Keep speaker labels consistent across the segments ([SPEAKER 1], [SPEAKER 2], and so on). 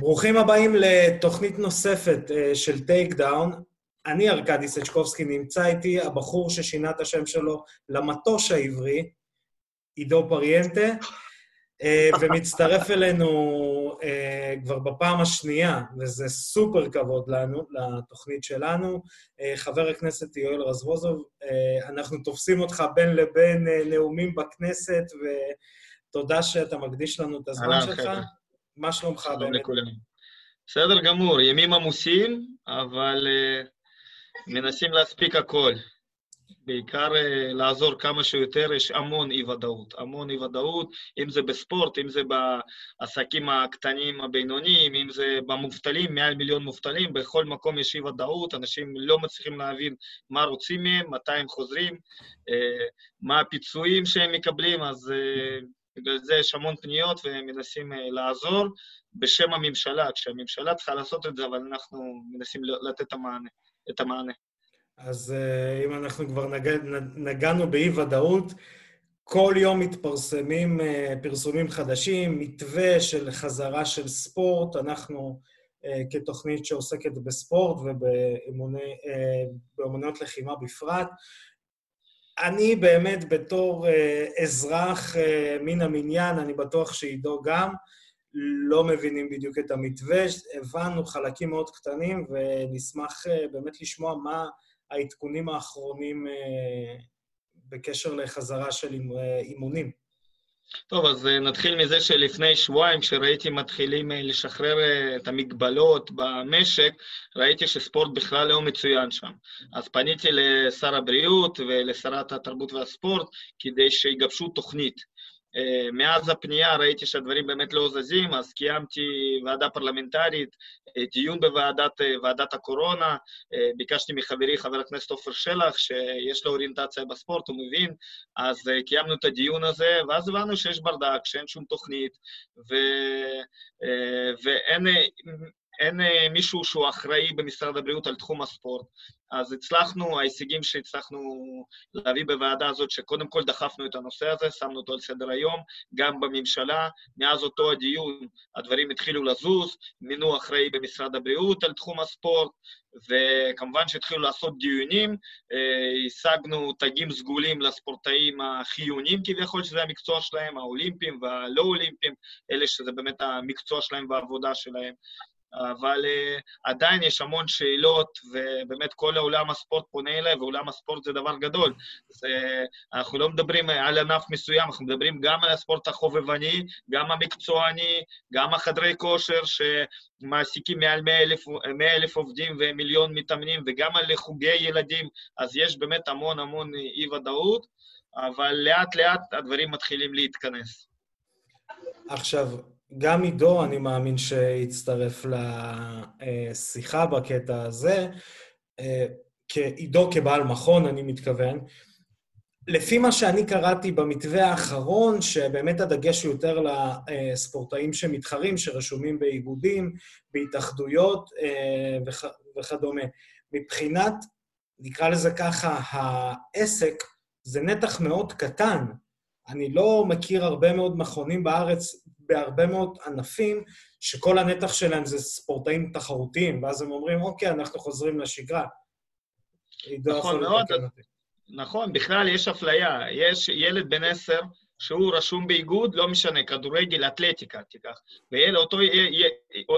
[SPEAKER 1] ברוכים הבאים לתוכנית נוספת אה, של Takedown. אני ארכדי סצ'קובסקי, נמצא איתי הבחור ששינה את השם שלו למטוש העברי, עידו פריאנטה, אה, ומצטרף אלינו אה, כבר בפעם השנייה, וזה סופר כבוד לנו, לתוכנית שלנו, חבר הכנסת יואל רזבוזוב. אנחנו תופסים אותך בין לבין נאומים בכנסת, ותודה שאתה מקדיש לנו את הזמן שלך. מה שלומך באמת?
[SPEAKER 2] בסדר גמור, ימים עמוסים, אבל uh, מנסים להספיק הכל. בעיקר uh, לעזור כמה שיותר, יש המון אי-ודאות, המון אי-ודאות, אם זה בספורט, אם זה בעסקים הקטנים הבינוניים, אם זה במובטלים, מעל מיליון מובטלים, בכל מקום יש אי-ודאות, אנשים לא מצליחים להבין מה רוצים מהם, מתי הם חוזרים, uh, מה הפיצויים שהם מקבלים, אז uh, בגלל זה יש המון פניות ומנסים לעזור. בשם הממשלה, כשהממשלה צריכה לעשות את זה, אבל אנחנו מנסים לתת את המענה. את המענה.
[SPEAKER 1] אז uh, אם אנחנו כבר נג... נגענו באי-ודאות, כל יום מתפרסמים uh, פרסומים חדשים, מתווה של חזרה של ספורט. אנחנו כתוכנית שעוסקת בספורט ובאמנויות לחימה בפרט. אני באמת בתור uh, אזרח uh, מן המניין, אני בטוח שעידו גם, לא מבינים בדיוק את המתווה, הבנו חלקים מאוד קטנים, ונשמח אה, באמת לשמוע מה העדכונים האחרונים אה, בקשר לחזרה של אה, אימונים.
[SPEAKER 2] טוב, אז נתחיל מזה שלפני שבועיים, כשראיתי מתחילים לשחרר את המגבלות במשק, ראיתי שספורט בכלל לא מצוין שם. אז פניתי לשר הבריאות ולשרת התרבות והספורט כדי שיגבשו תוכנית. אה, מאז הפנייה ראיתי שהדברים באמת לא זזים, אז קיימתי ועדה פרלמנטרית, אה, דיון בוועדת אה, הקורונה, ביקשתי מחברי חבר הכנסת עופר שלח, שיש לו אוריינטציה בספורט, הוא מבין, אז קיימנו את הדיון הזה, ואז הבנו שיש ברדק, שאין שום תוכנית, ו... ואין אין מישהו שהוא אחראי במשרד הבריאות על תחום הספורט. אז הצלחנו, ההישגים שהצלחנו להביא בוועדה הזאת, שקודם כל דחפנו את הנושא הזה, שמנו אותו על סדר היום, גם בממשלה. מאז אותו הדיון הדברים התחילו לזוז, מינו אחראי במשרד הבריאות על תחום הספורט, וכמובן שהתחילו לעשות דיונים, אה, השגנו תגים סגולים לספורטאים החיוניים כביכול, שזה המקצוע שלהם, האולימפיים והלא אולימפיים, אלה שזה באמת המקצוע שלהם והעבודה שלהם. אבל uh, עדיין יש המון שאלות, ובאמת כל העולם הספורט פונה אליי, ועולם הספורט זה דבר גדול. זה, אנחנו לא מדברים על ענף מסוים, אנחנו מדברים גם על הספורט החובבני, גם המקצועני, גם החדרי כושר, שמעסיקים מעל 100 אלף, 100 אלף עובדים ומיליון מתאמנים, וגם על חוגי ילדים, אז יש באמת המון המון אי-ודאות, אבל לאט-לאט הדברים מתחילים להתכנס.
[SPEAKER 1] עכשיו, גם עידו, אני מאמין שיצטרף לשיחה בקטע הזה. עידו כבעל מכון, אני מתכוון. לפי מה שאני קראתי במתווה האחרון, שבאמת הדגש הוא יותר לספורטאים שמתחרים, שרשומים באיגודים, בהתאחדויות וכדומה. מבחינת, נקרא לזה ככה, העסק זה נתח מאוד קטן. אני לא מכיר הרבה מאוד מכונים בארץ בהרבה מאוד ענפים, שכל הנתח שלהם זה ספורטאים תחרותיים, ואז הם אומרים, אוקיי, אנחנו חוזרים לשגרה.
[SPEAKER 2] נכון מאוד. נכון, בכלל יש אפליה. יש ילד בן עשר שהוא רשום באיגוד, לא משנה, כדורגל, אתלטיקה, תיקח. ואותו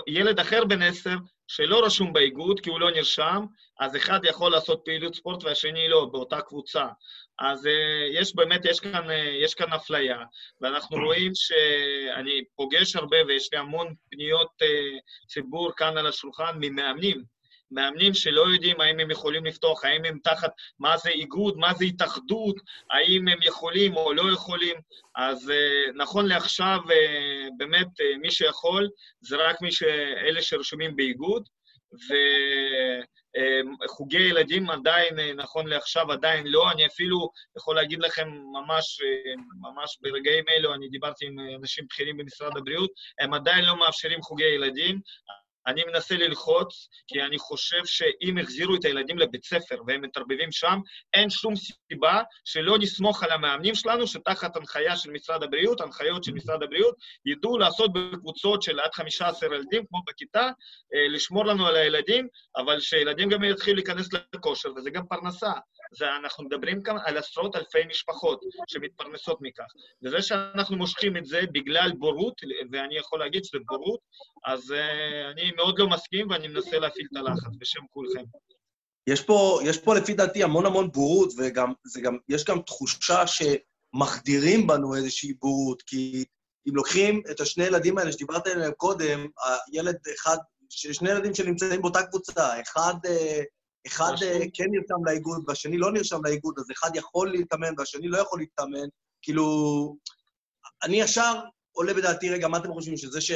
[SPEAKER 2] ילד אחר בן עשר שלא רשום באיגוד, כי הוא לא נרשם, אז אחד יכול לעשות פעילות ספורט והשני לא, באותה קבוצה. אז uh, יש באמת, יש כאן, uh, יש כאן אפליה, ואנחנו רואים שאני פוגש הרבה, ויש לי המון פניות uh, ציבור כאן על השולחן ממאמנים, מאמנים שלא יודעים האם הם יכולים לפתוח, האם הם תחת, מה זה איגוד, מה זה התאחדות, האם הם יכולים או לא יכולים. אז uh, נכון לעכשיו, uh, באמת, uh, מי שיכול זה רק מי ש... אלה שרשומים באיגוד, ו... חוגי ילדים עדיין, נכון לעכשיו, עדיין לא. אני אפילו יכול להגיד לכם ממש, ממש ברגעים אלו, אני דיברתי עם אנשים בכירים במשרד הבריאות, הם עדיין לא מאפשרים חוגי ילדים. אני מנסה ללחוץ, כי אני חושב שאם החזירו את הילדים לבית ספר והם מתערבבים שם, אין שום סיבה שלא נסמוך על המאמנים שלנו, שתחת הנחיה של משרד הבריאות, הנחיות של משרד הבריאות, ידעו לעשות בקבוצות של עד 15 ילדים, כמו בכיתה, אה, לשמור לנו על הילדים, אבל שילדים גם יתחילו להיכנס לכושר, וזה גם פרנסה. זה, אנחנו מדברים כאן על עשרות אלפי משפחות שמתפרנסות מכך. וזה שאנחנו מושכים את זה בגלל בורות, ואני יכול להגיד שזה בורות, אז uh, אני מאוד לא מסכים ואני מנסה להפעיל את הלחץ בשם כולכם.
[SPEAKER 3] יש פה, יש פה לפי דעתי המון המון בורות, וגם, גם, יש גם תחושה שמחדירים בנו איזושהי בורות, כי אם לוקחים את השני ילדים האלה שדיברת עליהם קודם, הילד אחד, שני ילדים שנמצאים באותה קבוצה, אחד, אה, אחד אה, כן נרשם לאיגוד והשני לא נרשם לאיגוד, אז אחד יכול להתאמן והשני לא יכול להתאמן, כאילו... אני ישר עולה בדעתי, רגע, מה אתם חושבים, שזה ש...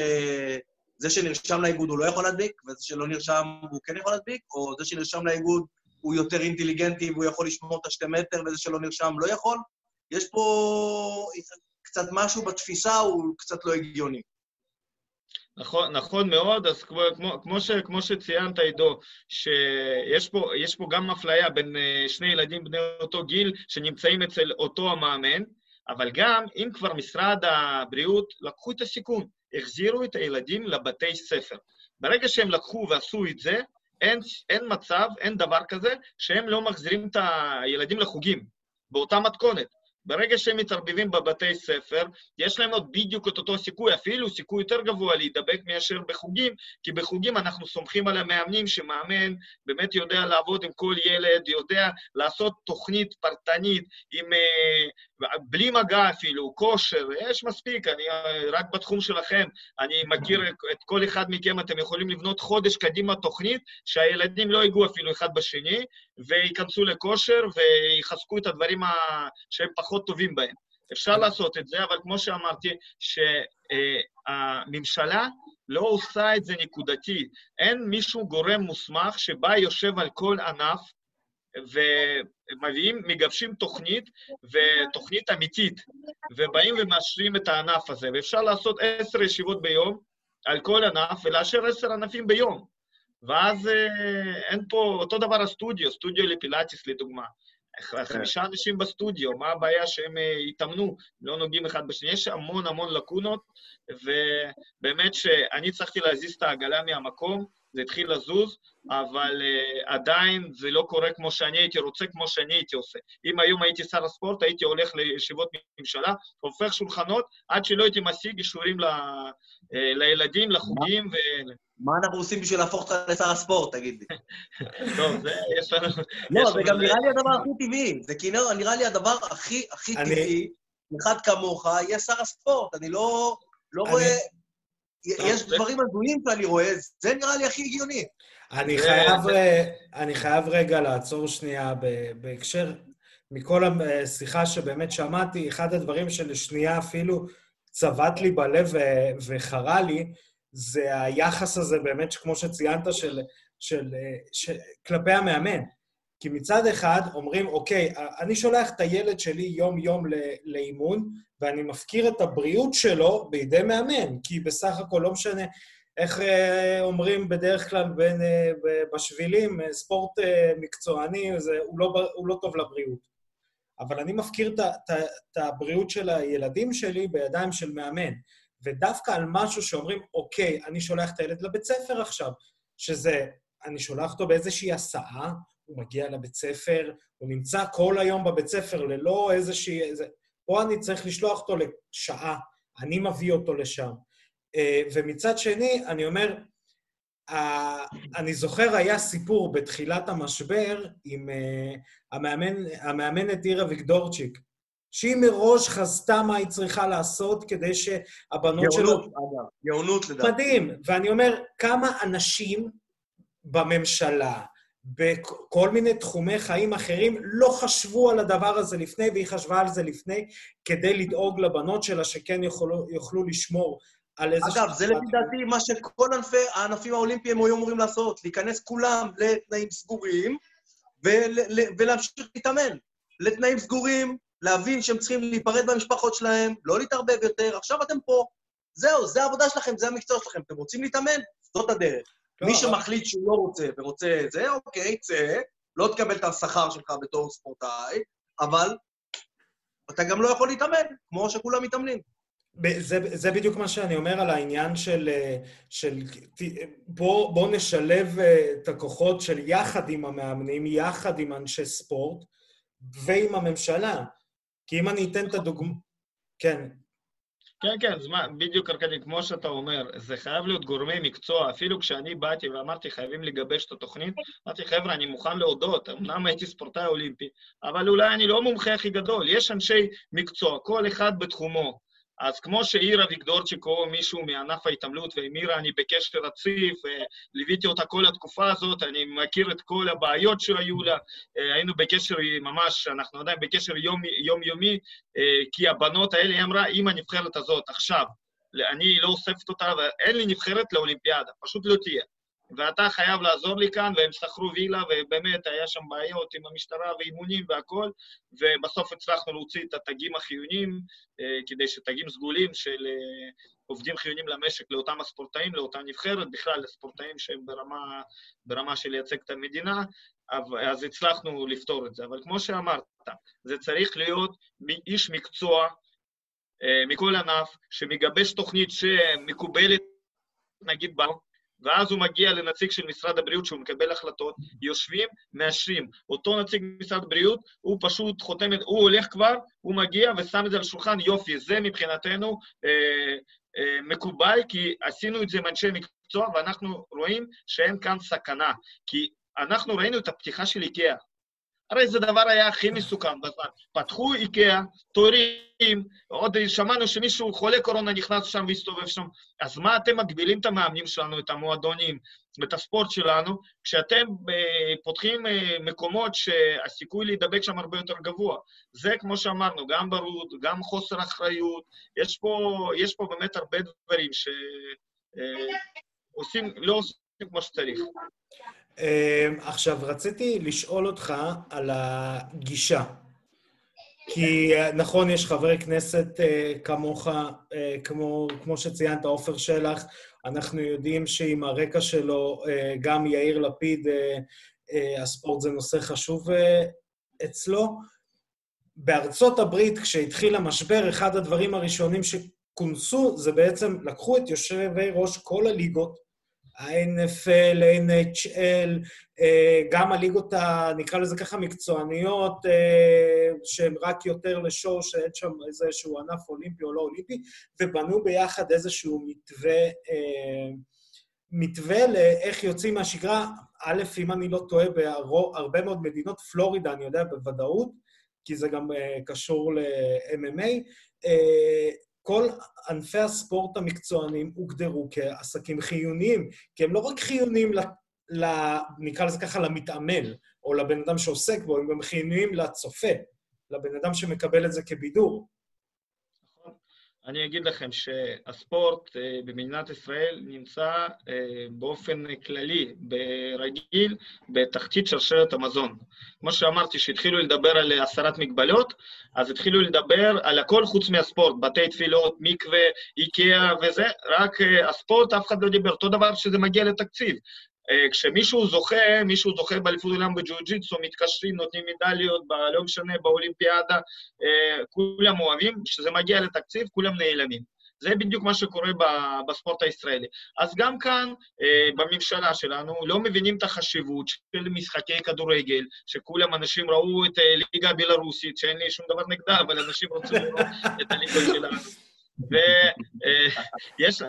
[SPEAKER 3] זה שנרשם לאיגוד הוא לא יכול להדביק, וזה שלא נרשם הוא כן יכול להדביק, או זה שנרשם לאיגוד הוא יותר אינטליגנטי והוא יכול לשמור את השתי מטר, וזה שלא נרשם לא יכול? יש פה קצת משהו בתפיסה, הוא קצת לא הגיוני.
[SPEAKER 2] נכון, נכון מאוד, אז כמו, כמו, ש, כמו שציינת, עידו, שיש פה, פה גם אפליה בין אה, שני ילדים בני אותו גיל שנמצאים אצל אותו המאמן, אבל גם אם כבר משרד הבריאות לקחו את הסיכון, החזירו את הילדים לבתי ספר. ברגע שהם לקחו ועשו את זה, אין, אין מצב, אין דבר כזה, שהם לא מחזירים את הילדים לחוגים, באותה מתכונת. ברגע שהם מתערבבים בבתי ספר, יש להם עוד בדיוק את אותו סיכוי, אפילו סיכוי יותר גבוה להידבק מאשר בחוגים, כי בחוגים אנחנו סומכים על המאמנים שמאמן באמת יודע לעבוד עם כל ילד, יודע לעשות תוכנית פרטנית עם, אה, בלי מגע אפילו, כושר, יש מספיק, אני רק בתחום שלכם, אני מכיר את כל אחד מכם, אתם יכולים לבנות חודש קדימה תוכנית שהילדים לא ייגעו אפילו אחד בשני, וייכנסו לכושר ויחזקו את הדברים שהם פחות טובים בהם. אפשר לעשות את זה, אבל כמו שאמרתי, שהממשלה לא עושה את זה נקודתי. אין מישהו גורם מוסמך שבא, יושב על כל ענף, ומביאים, מגבשים תוכנית, ותוכנית אמיתית, ובאים ומאשרים את הענף הזה. ואפשר לעשות עשר ישיבות ביום על כל ענף, ולאשר עשר ענפים ביום. ואז אה, אין פה, אותו דבר הסטודיו, סטודיו לפילאטיס לדוגמה. כן. חמישה אנשים בסטודיו, מה הבעיה שהם אה, יתאמנו, לא נוגעים אחד בשני? יש המון המון לקונות, ובאמת שאני הצלחתי להזיז את העגלה מהמקום, זה התחיל לזוז, אבל uh, עדיין זה לא קורה כמו שאני הייתי רוצה, כמו שאני הייתי עושה. אם היום הייתי שר הספורט, הייתי הולך לישיבות ממשלה, הופך שולחנות, עד שלא הייתי משיג אישורים ל, uh, לילדים, לחוגים ו...
[SPEAKER 3] מה אנחנו עושים בשביל להפוך אותך לשר הספורט, תגיד לי?
[SPEAKER 2] טוב, זה, יש לנו...
[SPEAKER 3] לא, זה גם נראה לי הדבר הכי טבעי. זה כאילו נראה לי הדבר הכי הכי טבעי, אחד כמוך, יהיה שר הספורט. אני לא רואה... יש דברים הזויים שאני רואה, זה נראה לי הכי הגיוני.
[SPEAKER 1] אני חייב, אני חייב רגע לעצור שנייה בהקשר, מכל השיחה שבאמת שמעתי, אחד הדברים שלשנייה אפילו צבט לי בלב וחרה לי, זה היחס הזה באמת, כמו שציינת, של, של, של, כלפי המאמן. כי מצד אחד אומרים, אוקיי, אני שולח את הילד שלי יום-יום לאימון, ואני מפקיר את הבריאות שלו בידי מאמן, כי בסך הכל לא משנה איך אה, אומרים בדרך כלל בין, אה, בשבילים, אה, ספורט מקצועני, זה, הוא, לא, הוא לא טוב לבריאות. אבל אני מפקיר את הבריאות של הילדים שלי בידיים של מאמן. ודווקא על משהו שאומרים, אוקיי, אני שולח את הילד לבית ספר עכשיו, שזה, אני שולח אותו באיזושהי הסעה, הוא מגיע לבית ספר, הוא נמצא כל היום בבית ספר ללא איזושהי... איזה... פה אני צריך לשלוח אותו לשעה, אני מביא אותו לשם. אה, ומצד שני, אני אומר, אני זוכר, היה סיפור בתחילת המשבר עם אה, המאמן, המאמנת עירה ויגדורצ'יק, שהיא מראש חזתה מה היא צריכה לעשות כדי שהבנות שלו...
[SPEAKER 3] גאונות, אגב. גאונות, לדעתי.
[SPEAKER 1] מדהים. ואני אומר, כמה אנשים בממשלה, בכל מיני תחומי חיים אחרים, לא חשבו על הדבר הזה לפני, והיא חשבה על זה לפני, כדי לדאוג לבנות שלה שכן יוכלו, יוכלו לשמור על איזה...
[SPEAKER 3] אגב, זה לפי דעתי מה שכל ענפי, הענפים האולימפיים היו אמורים לעשות, להיכנס כולם לתנאים סגורים ול, ולהמשיך להתאמן. לתנאים סגורים, להבין שהם צריכים להיפרד מהמשפחות שלהם, לא להתערבב יותר, עכשיו אתם פה. זהו, זה העבודה שלכם, זה המקצוע שלכם. אתם רוצים להתאמן? זאת הדרך. מי לא, שמחליט שהוא לא רוצה ורוצה את זה, אוקיי, צא, לא תקבל את השכר שלך בתור ספורטאי, אבל אתה גם לא יכול להתאמן, כמו שכולם מתאמנים.
[SPEAKER 1] זה, זה בדיוק מה שאני אומר על העניין של, של בוא, בוא נשלב אה, את הכוחות של יחד עם המאמנים, יחד עם אנשי ספורט ועם הממשלה. כי אם אני אתן את הדוגמא... כן.
[SPEAKER 2] כן, כן, אז מה, בדיוק ארכדי, כמו שאתה אומר, זה חייב להיות גורמי מקצוע. אפילו כשאני באתי ואמרתי, חייבים לגבש את התוכנית, אמרתי, חבר'ה, אני מוכן להודות, אמנם הייתי ספורטאי אולימפי, אבל אולי אני לא המומחה הכי גדול. יש אנשי מקצוע, כל אחד בתחומו. אז כמו שאירה ויגדורצ'יקו, מישהו מענף ההתעמלות, ועם אירה אני בקשר רציף, ליוויתי אותה כל התקופה הזאת, אני מכיר את כל הבעיות שהיו לה, היינו בקשר ממש, אנחנו עדיין בקשר יומיומי, כי הבנות האלה, היא אמרה, אם הנבחרת הזאת עכשיו, אני לא אוספת אותה, ואין לי נבחרת לאולימפיאדה, פשוט לא תהיה. ואתה חייב לעזור לי כאן, והם שכרו וילה, ובאמת היה שם בעיות עם המשטרה ואימונים והכול, ובסוף הצלחנו להוציא את התגים החיוניים, אה, כדי שתגים סגולים של אה, עובדים חיוניים למשק לאותם הספורטאים, לאותה נבחרת, בכלל לספורטאים שהם ברמה, ברמה של לייצג את המדינה, אז הצלחנו לפתור את זה. אבל כמו שאמרת, זה צריך להיות איש מקצוע אה, מכל ענף, שמגבש תוכנית שמקובלת, נגיד, ואז הוא מגיע לנציג של משרד הבריאות שהוא מקבל החלטות, יושבים, מאשרים. אותו נציג משרד הבריאות, הוא פשוט חותם, הוא הולך כבר, הוא מגיע ושם את זה על השולחן, יופי, זה מבחינתנו אה, אה, מקובל, כי עשינו את זה עם אנשי מקצוע, ואנחנו רואים שאין כאן סכנה. כי אנחנו ראינו את הפתיחה של איקאה. הרי זה דבר היה הכי מסוכן בזמן. פתחו איקאה, תורים, עוד שמענו שמישהו חולה קורונה נכנס שם והסתובב שם. אז מה אתם מגבילים את המאמנים שלנו, את המועדונים, את הספורט שלנו, כשאתם אה, פותחים אה, מקומות שהסיכוי להידבק שם הרבה יותר גבוה? זה, כמו שאמרנו, גם ברות, גם חוסר אחריות. יש פה, יש פה באמת הרבה דברים שעושים, אה, לא עושים כמו שצריך.
[SPEAKER 1] אמ, עכשיו, רציתי לשאול אותך על הגישה. כי נכון, יש חברי כנסת אה, כמוך, אה, כמו, כמו שציינת, עופר שלח, אנחנו יודעים שעם הרקע שלו, אה, גם יאיר לפיד, הספורט זה נושא חשוב אצלו. בארצות הברית, כשהתחיל המשבר, אחד הדברים הראשונים שכונסו זה בעצם לקחו את יושבי ראש כל הליגות, ה-NFL, ה-NHL, אה, גם הליגות, ה, נקרא לזה ככה, מקצועניות, אה, שהן רק יותר לשואו, שאין שם איזשהו ענף אולימפי או לא אולימפי, ובנו ביחד איזשהו מתווה, אה, מתווה לאיך יוצאים מהשגרה. א', אם אני לא טועה, בהרבה מאוד מדינות, פלורידה, אני יודע בוודאות, כי זה גם קשור ל-MMA, כל ענפי הספורט המקצוענים הוגדרו כעסקים חיוניים, כי הם לא רק חיוניים, ל, ל, נקרא לזה ככה, למתעמל, או לבן אדם שעוסק בו, הם גם חיוניים לצופה, לבן אדם שמקבל את זה כבידור.
[SPEAKER 2] אני אגיד לכם שהספורט אה, במדינת ישראל נמצא אה, באופן כללי, ברגיל, בתחתית שרשרת המזון. כמו שאמרתי, שהתחילו לדבר על הסרת מגבלות, אז התחילו לדבר על הכל חוץ מהספורט, בתי תפילות, מקווה, איקאה וזה, רק אה, הספורט, אף אחד לא דיבר. אותו דבר שזה מגיע לתקציב. אה, כשמישהו זוכה, מישהו זוכה באליפות עולם בג'ו-ג'יטסו, מתקשרים, נותנים מדליות, לא משנה, באולימפיאדה, אה, כולם אוהבים, כשזה מגיע לתקציב, כולם נעלמים. זה בדיוק מה שקורה בספורט הישראלי. אז גם כאן, אה, בממשלה שלנו, לא מבינים את החשיבות של משחקי כדורגל, שכולם אנשים ראו את ליגה הבלארוסית, שאין לי שום דבר נגדה, אבל אנשים רוצים לראות את הליגה שלנו. ויש,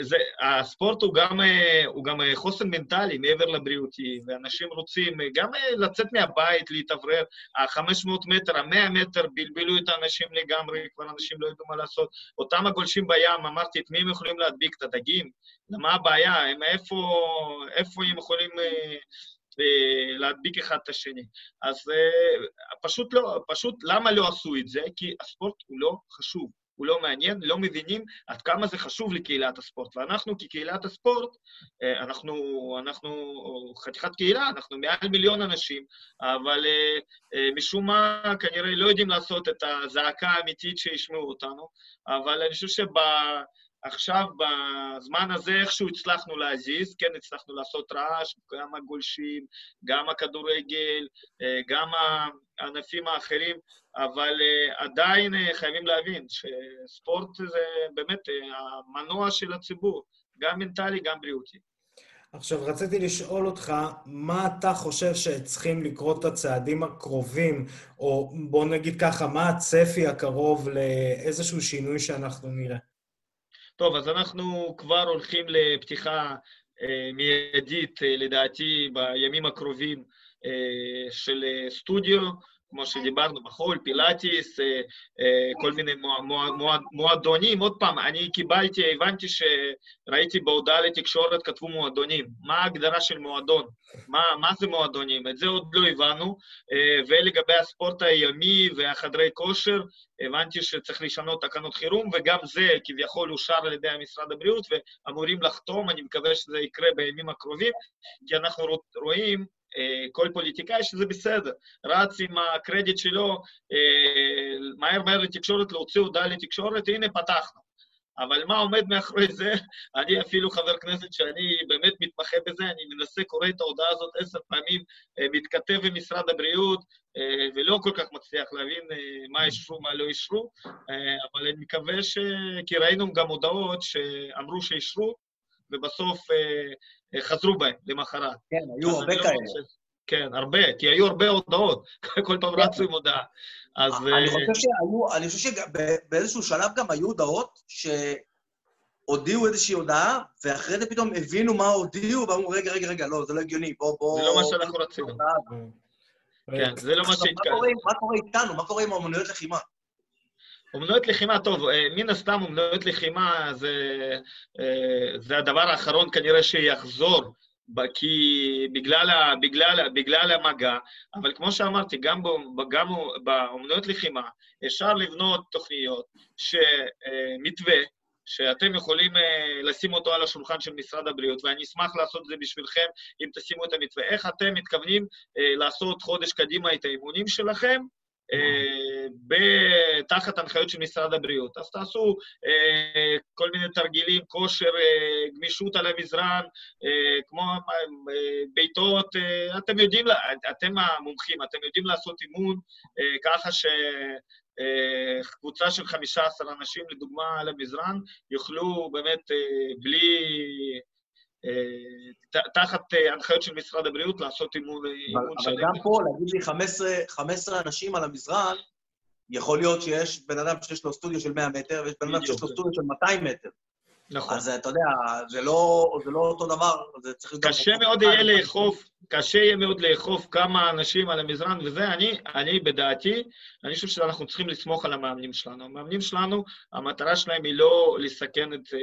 [SPEAKER 2] זה, הספורט הוא גם, הוא גם חוסן מנטלי מעבר לבריאותי, ואנשים רוצים גם לצאת מהבית, להתאוורר. ה-500 מטר, ה-100 מטר בלבלו את האנשים לגמרי, כבר אנשים לא ידעו מה לעשות. אותם הגולשים בים, אמרתי, את מי הם יכולים להדביק? את הדגים? למה הבעיה? הם איפה, איפה הם יכולים... להדביק אחד את השני. אז פשוט לא, פשוט למה לא עשו את זה? כי הספורט הוא לא חשוב. הוא לא מעניין, לא מבינים עד כמה זה חשוב לקהילת הספורט. ואנחנו כקהילת הספורט, אה, אנחנו, אנחנו חתיכת קהילה, אנחנו מעל מיליון אנשים, אבל אה, אה, משום מה כנראה לא יודעים לעשות את הזעקה האמיתית שישמעו אותנו, אבל אני חושב שב... עכשיו, בזמן הזה איכשהו הצלחנו להזיז, כן, הצלחנו לעשות רעש, גם הגולשים, גם הכדורגל, גם הענפים האחרים, אבל עדיין חייבים להבין שספורט זה באמת המנוע של הציבור, גם מנטלי, גם בריאותי.
[SPEAKER 1] עכשיו, רציתי לשאול אותך, מה אתה חושב שצריכים לקרות הצעדים הקרובים, או בוא נגיד ככה, מה הצפי הקרוב לאיזשהו שינוי שאנחנו נראה?
[SPEAKER 2] טוב, אז אנחנו כבר הולכים לפתיחה אה, מיידית, אה, לדעתי, בימים הקרובים אה, של סטודיו. כמו שדיברנו, מחול, פילאטיס, אה, אה, כל מיני מועדונים. עוד פעם, אני קיבלתי, הבנתי שראיתי בהודעה לתקשורת, כתבו מועדונים. מה ההגדרה של מועדון? מה, מה זה מועדונים? את זה עוד לא הבנו. אה, ולגבי הספורט הימי והחדרי כושר, הבנתי שצריך לשנות תקנות חירום, וגם זה כביכול אושר על ידי משרד הבריאות, ואמורים לחתום, אני מקווה שזה יקרה בימים הקרובים, כי אנחנו רואים כל פוליטיקאי שזה בסדר, רץ עם הקרדיט שלו אה, מהר מהר לתקשורת, להוציא הודעה לתקשורת, הנה פתחנו. אבל מה עומד מאחורי זה? אני אפילו חבר כנסת שאני באמת מתמחה בזה, אני מנסה, קורא את ההודעה הזאת עשר פעמים, אה, מתכתב עם משרד הבריאות, ולא כל כך מצליח להבין מה אישרו, מה לא אישרו, אבל אני מקווה ש... כי ראינו גם הודעות שאמרו שאישרו, ובסוף חזרו בהם למחרת.
[SPEAKER 3] כן, היו הרבה לא כאלה.
[SPEAKER 2] כן, הרבה, כי היו הרבה הודעות, כל פעם רצו עם הודעה. אז...
[SPEAKER 3] אני אה, חושב שהיו, אני חושב שבאיזשהו שלב גם היו הודעות שהודיעו איזושהי הודעה, ואחרי זה פתאום הבינו מה הודיעו, ואמרו, רגע, רגע, רגע, לא, זה לא הגיוני, בוא, בוא...
[SPEAKER 2] זה לא מה שאנחנו רצינו. כן, זה לא מה שהתקיים.
[SPEAKER 3] מה קורה איתנו? מה קורה עם אמנויות לחימה?
[SPEAKER 2] אומנויות לחימה, טוב, אה, מן הסתם אומנויות לחימה זה, אה, זה הדבר האחרון כנראה שיחזור, כי בגלל, ה, בגלל, בגלל המגע, אבל כמו שאמרתי, גם, גם באומנויות לחימה אפשר לבנות תוכניות שמתווה, שאתם יכולים לשים אותו על השולחן של משרד הבריאות, ואני אשמח לעשות את זה בשבילכם אם תשימו את המתווה. איך אתם מתכוונים לעשות חודש קדימה את האימונים שלכם, אה, תחת הנחיות של משרד הבריאות. אז תעשו אה, כל מיני תרגילים, כושר, אה, גמישות על המזרן, כמו בעיטות, אתם יודעים, אתם המומחים, אתם יודעים לעשות אימון ככה ש... קבוצה של 15 אנשים, לדוגמה, על המזרן, יוכלו באמת בלי תחת אה, הנחיות של משרד הבריאות לעשות אימון
[SPEAKER 3] שלם. אבל גם פה, להגיד לי 15, 15 אנשים על המזרן, יכול להיות שיש בן אדם שיש לו סטודיו של 100 מטר, ויש בן אדם שיש לו סטודיו של 200 מטר. נכון. אז אתה יודע, זה לא, זה לא אותו דבר, זה צריך
[SPEAKER 2] להיות... קשה מאוד יהיה לאכוף, קשה יהיה מאוד לאכוף כמה אנשים על המזרן וזה. אני, אני בדעתי, אני חושב שאנחנו צריכים לסמוך על המאמנים שלנו. המאמנים שלנו, המטרה שלהם היא לא לסכן את,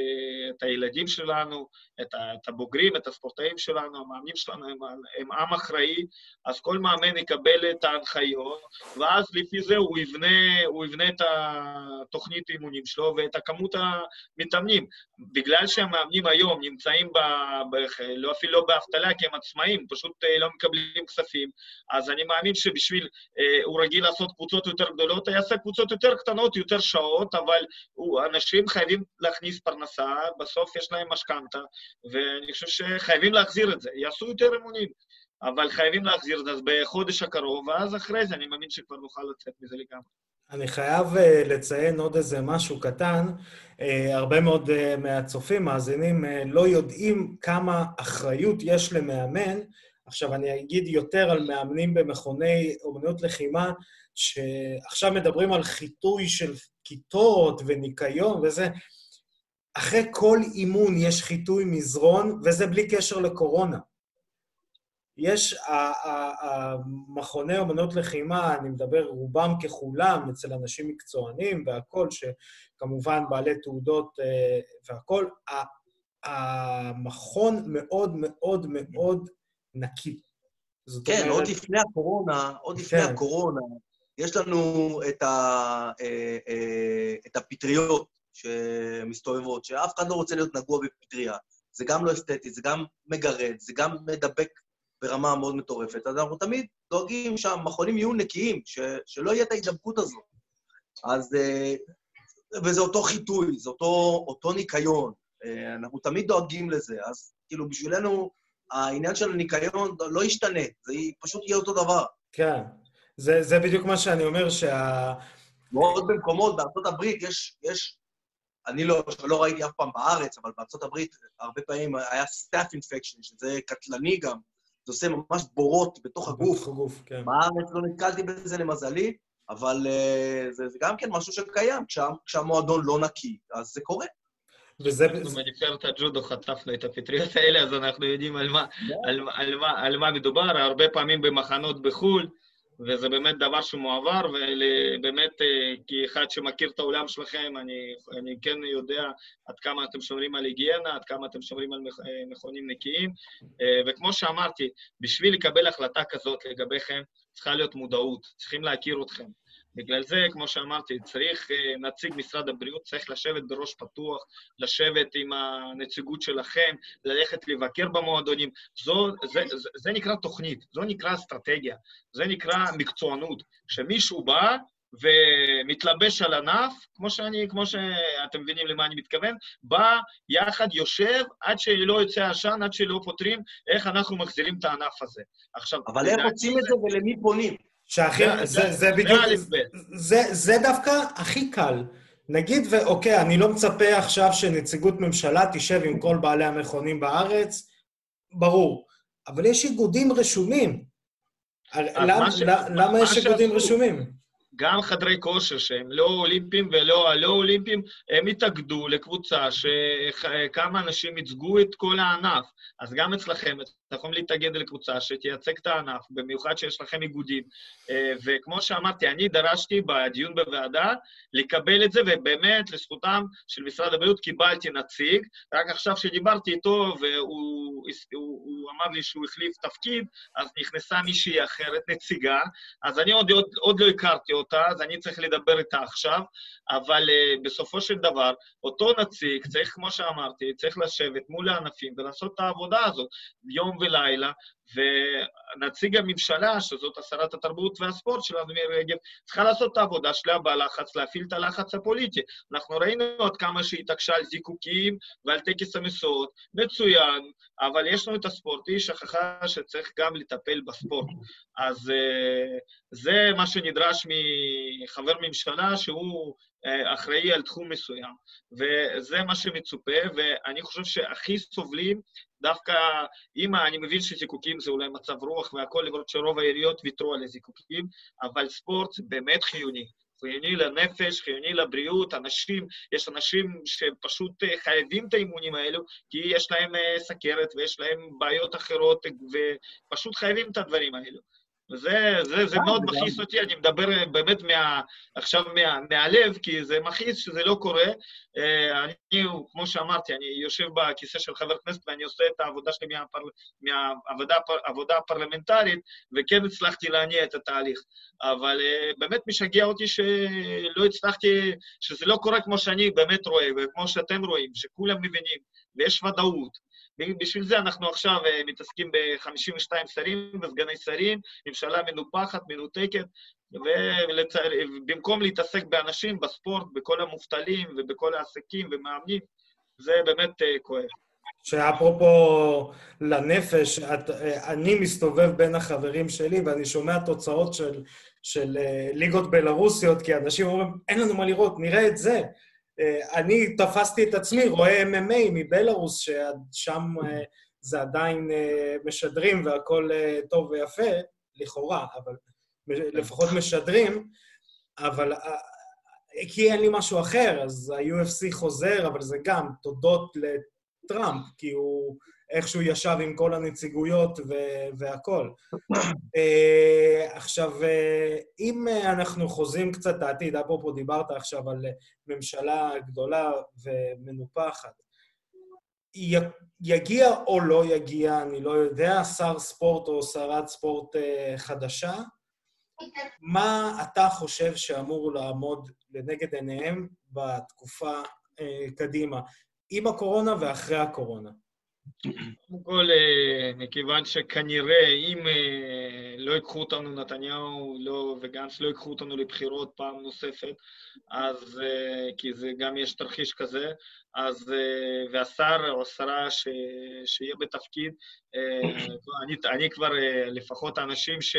[SPEAKER 2] את הילדים שלנו, את, את הבוגרים, את הספורטאים שלנו. המאמנים שלנו הם, הם עם אחראי, אז כל מאמן יקבל את ההנחיות, ואז לפי זה הוא יבנה, הוא יבנה את התוכנית האימונים שלו ואת הכמות המתאמנים. בגלל שהמאמנים היום נמצאים ב, ב, לא, אפילו לא באבטלה, כי הם עצמאים, פשוט אה, לא מקבלים כספים, אז אני מאמין שבשביל, אה, הוא רגיל לעשות קבוצות יותר גדולות, יעשה קבוצות יותר קטנות, יותר שעות, אבל הוא, אנשים חייבים להכניס פרנסה, בסוף יש להם משכנתה, ואני חושב שחייבים להחזיר את זה, יעשו יותר אימונים. אבל חייבים להחזיר את זה בחודש הקרוב, ואז אחרי זה אני מאמין שכבר נוכל לצאת מזה לגמרי.
[SPEAKER 1] אני חייב uh, לציין עוד איזה משהו קטן. Uh, הרבה מאוד uh, מהצופים, מאזינים, לא יודעים כמה אחריות יש למאמן. עכשיו, אני אגיד יותר על מאמנים במכוני אומנות לחימה, שעכשיו מדברים על חיטוי של כיתות וניקיון וזה. אחרי כל אימון יש חיטוי מזרון, וזה בלי קשר לקורונה. יש, המכוני אמנות לחימה, אני מדבר רובם ככולם, אצל אנשים מקצוענים והכול, שכמובן בעלי תעודות אה, והכול, המכון מאוד מאוד מאוד נקי.
[SPEAKER 3] כן, אומרת... עוד לפני הקורונה, עוד כן. לפני הקורונה, יש לנו את, ה, אה, אה, את הפטריות שמסתובבות, שאף אחד לא רוצה להיות נגוע בפטריה. זה גם לא אסתטי, זה גם מגרד, זה גם מדבק ברמה מאוד מטורפת. אז אנחנו תמיד דואגים שהמכונים יהיו נקיים, ש, שלא יהיה את ההידבקות הזאת. אז uh, וזה אותו חיטוי, זה אותו, אותו ניקיון. אה, אנחנו תמיד דואגים לזה, אז כאילו בשבילנו העניין של הניקיון לא ישתנה, זה פשוט יהיה אותו דבר.
[SPEAKER 1] כן, זה, זה בדיוק מה שאני אומר, שה...
[SPEAKER 3] מאוד במקומות, בארצות הברית יש, יש אני לא, לא ראיתי אף פעם בארץ, אבל בארצות הברית הרבה פעמים היה staff infection, שזה קטלני גם, זה עושה ממש בורות בתוך הגוף. בתוך הגוף, כן. בארץ לא נתקלתי בזה למזלי, אבל uh, זה, זה גם כן משהו שקיים, כשה, כשהמועדון לא נקי, אז זה קורה.
[SPEAKER 2] וזה... אנחנו בנבחרת הג'ודו חטפנו את הפטריות האלה, אז אנחנו יודעים על מה, על, על, מה, על מה מדובר. הרבה פעמים במחנות בחו"ל, וזה באמת דבר שהוא מועבר, ובאמת, אה, כאחד שמכיר את העולם שלכם, אני, אני כן יודע עד כמה אתם שומרים על היגיינה, עד כמה אתם שומרים על אה, מכונים נקיים, אה, וכמו שאמרתי, בשביל לקבל החלטה כזאת לגביכם, צריכה להיות מודעות, צריכים להכיר אתכם. בגלל זה, כמו שאמרתי, צריך, אה, נציג משרד הבריאות צריך לשבת בראש פתוח, לשבת עם הנציגות שלכם, ללכת לבקר במועדונים. זו, זה, זה, זה נקרא תוכנית, זו נקרא אסטרטגיה, זה נקרא מקצוענות. שמישהו בא ומתלבש על ענף, כמו שאני, כמו שאתם מבינים למה אני מתכוון, בא יחד, יושב, עד שלא יוצא עשן, עד שלא פותרים איך אנחנו מחזירים את הענף הזה.
[SPEAKER 3] עכשיו... אבל איך עושים את זה ולמי פונים?
[SPEAKER 1] שהכי, זה, זה, זה בדיוק, זה, זה דווקא הכי קל. נגיד, ואוקיי, אני לא מצפה עכשיו שנציגות ממשלה תשב עם כל בעלי המכונים בארץ, ברור. אבל יש איגודים רשומים. למה יש איגודים רשומים?
[SPEAKER 2] גם חדרי כושר שהם לא אולימפיים ולא הלא אולימפיים, הם התאגדו לקבוצה שכמה אנשים ייצגו את כל הענף. אז גם אצלכם, אתם יכולים להתאגד לקבוצה שתייצג את הענף, במיוחד שיש לכם איגודים. אה, וכמו שאמרתי, אני דרשתי בדיון בוועדה לקבל את זה, ובאמת, לזכותם של משרד הבריאות, קיבלתי נציג. רק עכשיו שדיברתי איתו, והוא הוא, הוא אמר לי שהוא החליף תפקיד, אז נכנסה מישהי אחרת, נציגה, אז אני עוד, עוד, עוד לא הכרתי אותה, אז אני צריך לדבר איתה עכשיו, אבל uh, בסופו של דבר, אותו נציג צריך, כמו שאמרתי, צריך לשבת מול הענפים ולעשות את העבודה הזאת יום ולילה, ונציג הממשלה, שזאת השרת התרבות והספורט שלנו, מירי רגב, צריכה לעשות את העבודה שלה בלחץ, להפעיל את הלחץ הפוליטי. אנחנו ראינו עד כמה שהיא התעקשה על זיקוקים ועל טקס המשואות, מצוין, אבל יש לנו את הספורט, היא שכחה שצריך גם לטפל בספורט. אז אה, זה מה שנדרש מחבר ממשלה שהוא אה, אחראי על תחום מסוים, וזה מה שמצופה, ואני חושב שהכי סובלים דווקא, אם אני מבין שזיקוקים זה אולי מצב רוח והכול, למרות שרוב העיריות ויתרו על הזיקוקים, אבל ספורט באמת חיוני. חיוני לנפש, חיוני לבריאות, אנשים, יש אנשים שפשוט אה, חייבים את האימונים האלו, כי יש להם אה, סכרת ויש להם בעיות אחרות, ופשוט חייבים את הדברים האלו. וזה זה, זה מאוד מכעיס אותי, אני מדבר באמת מה, עכשיו מה, מהלב, כי זה מכעיס שזה לא קורה. אה, אני, כמו שאמרתי, אני יושב בכיסא של חבר כנסת ואני עושה את העבודה שלי מהפר, מהעבודה הפרלמנטרית, וכן הצלחתי להניע את התהליך. אבל אה, באמת משגע אותי שלא הצלחתי, שזה לא קורה כמו שאני באמת רואה, וכמו שאתם רואים, שכולם מבינים, ויש ודאות. בשביל זה אנחנו עכשיו אה, מתעסקים ב-52 שרים וסגני שרים, ממשלה מנופחת, מנותקת, ובמקום להתעסק באנשים, בספורט, בכל המובטלים ובכל העסקים ומאמנים, זה באמת אה, כואב.
[SPEAKER 1] שאפרופו לנפש, את, אה, אני מסתובב בין החברים שלי ואני שומע תוצאות של, של ליגות בלרוסיות, כי אנשים אומרים, אין לנו מה לראות, נראה את זה. אה, אני תפסתי את עצמי, רואה MMA מבלארוס, ששם אה, זה עדיין אה, משדרים והכול טוב ויפה, לכאורה, אבל לפחות משדרים, אבל כי אין לי משהו אחר, אז ה-UFC חוזר, אבל זה גם תודות לטראמפ, כי הוא איכשהו ישב עם כל הנציגויות והכול. uh, עכשיו, uh, אם uh, אנחנו חוזים קצת לעתיד, אפרופו דיברת עכשיו על ממשלה גדולה ומנופחת, יגיע או לא יגיע, אני לא יודע, שר ספורט או שרת ספורט חדשה, מה אתה חושב שאמור לעמוד לנגד עיניהם בתקופה קדימה, עם הקורונה ואחרי הקורונה?
[SPEAKER 2] קודם כל, אה, מכיוון שכנראה אם אה, לא ייקחו אותנו, נתניהו לא, וגנץ לא ייקחו אותנו לבחירות פעם נוספת, אז, אה, כי זה גם יש תרחיש כזה, אז, והשר או השרה ש, שיהיה בתפקיד, אני, אני כבר, לפחות האנשים ש...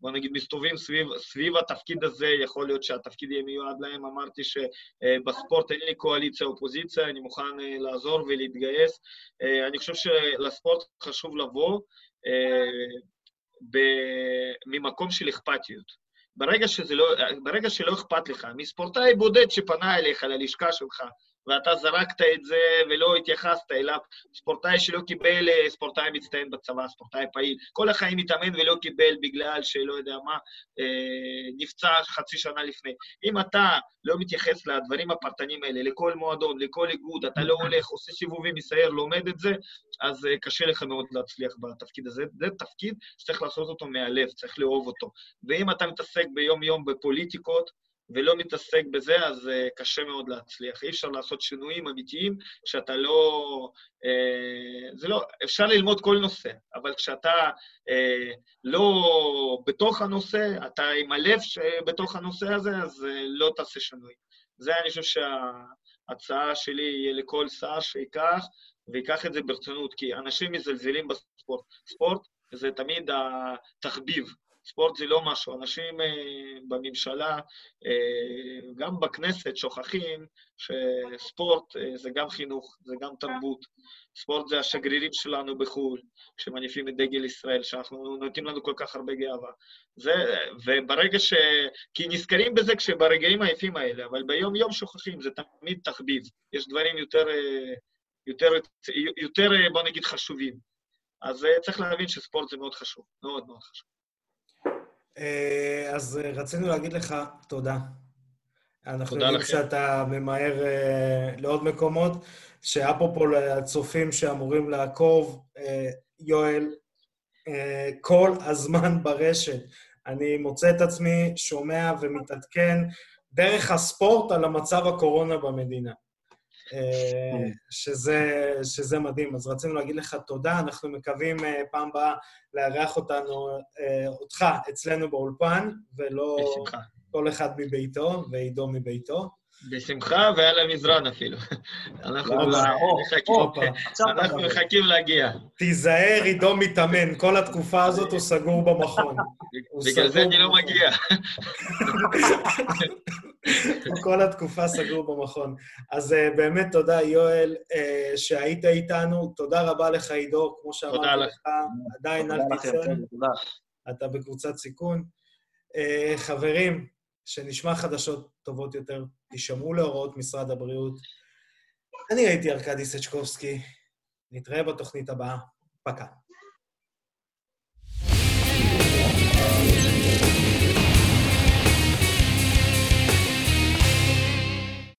[SPEAKER 2] בוא נגיד, מסתובבים סביב, סביב התפקיד הזה, יכול להיות שהתפקיד יהיה מיועד להם. אמרתי שבספורט אין לי קואליציה-אופוזיציה, אני מוכן לעזור ולהתגייס. אני חושב שלספורט חשוב לבוא ממקום של אכפתיות. ברגע, לא, ברגע שלא אכפת לך, מספורטאי בודד שפנה אליך ללשכה שלך, ואתה זרקת את זה ולא התייחסת אליו. ספורטאי שלא קיבל, אה, ספורטאי מצטיין בצבא, ספורטאי פעיל, כל החיים מתאמן ולא קיבל בגלל שלא יודע מה, אה, נפצע חצי שנה לפני. אם אתה לא מתייחס לדברים הפרטניים האלה, לכל מועדון, לכל איגוד, אתה לא הולך, עושה סיבובים, מסייר, לומד את זה, אז אה, קשה לך מאוד להצליח בתפקיד הזה. זה תפקיד שצריך לעשות אותו מהלב, צריך לאהוב אותו. ואם אתה מתעסק ביום-יום בפוליטיקות, ולא מתעסק בזה, אז uh, קשה מאוד להצליח. אי אפשר לעשות שינויים אמיתיים כשאתה לא... Uh, זה לא... אפשר ללמוד כל נושא, אבל כשאתה uh, לא בתוך הנושא, אתה עם הלב בתוך הנושא הזה, אז uh, לא תעשה שינויים. זה, אני חושב שההצעה שלי יהיה לכל שר שיקח, ויקח את זה ברצינות, כי אנשים מזלזלים בספורט. ספורט זה תמיד התחביב. ספורט זה לא משהו. אנשים אה, בממשלה, אה, גם בכנסת, שוכחים שספורט אה, זה גם חינוך, זה גם תרבות. ספורט זה השגרירים שלנו בחו"ל, שמניפים את דגל ישראל, שאנחנו נותנים לנו כל כך הרבה גאווה. זה, וברגע ש... כי נזכרים בזה כשברגעים היפים האלה, אבל ביום-יום שוכחים, זה תמיד תחביב. יש דברים יותר, יותר, יותר, בוא נגיד, חשובים. אז צריך להבין שספורט זה מאוד חשוב, מאוד מאוד חשוב.
[SPEAKER 1] אה, אז אה, רצינו להגיד לך תודה. אנחנו יודעים שאתה ממהר אה, לעוד מקומות, שאפרופו לצופים שאמורים לעקוב, יואל, כל הזמן ברשת. אני מוצא את עצמי שומע ומתעדכן דרך הספורט על המצב הקורונה במדינה. אה, שזה, שזה מדהים. אז רצינו להגיד לך תודה, אנחנו מקווים אה, פעם הבאה לארח אותנו, אה, אותך אצלנו באולפן, ולא בשמחה. כל אחד מביתו ועידו מביתו.
[SPEAKER 2] בשמחה ועל המזרן אפילו. אנחנו מחכים להגיע.
[SPEAKER 1] תיזהר, עידו מתאמן, כל התקופה הזאת הוא סגור במכון.
[SPEAKER 2] בגלל זה אני לא מגיע.
[SPEAKER 1] כל התקופה סגור במכון. אז uh, באמת תודה, יואל, uh, שהיית איתנו. תודה רבה לך, עידו, כמו שאמרתי לך, עדיין אל תצא. אתה בקבוצת סיכון. Uh, חברים, שנשמע חדשות טובות יותר, תישמעו להוראות משרד הבריאות. אני הייתי ארכדי סצ'קובסקי, נתראה בתוכנית הבאה. פקה. thank you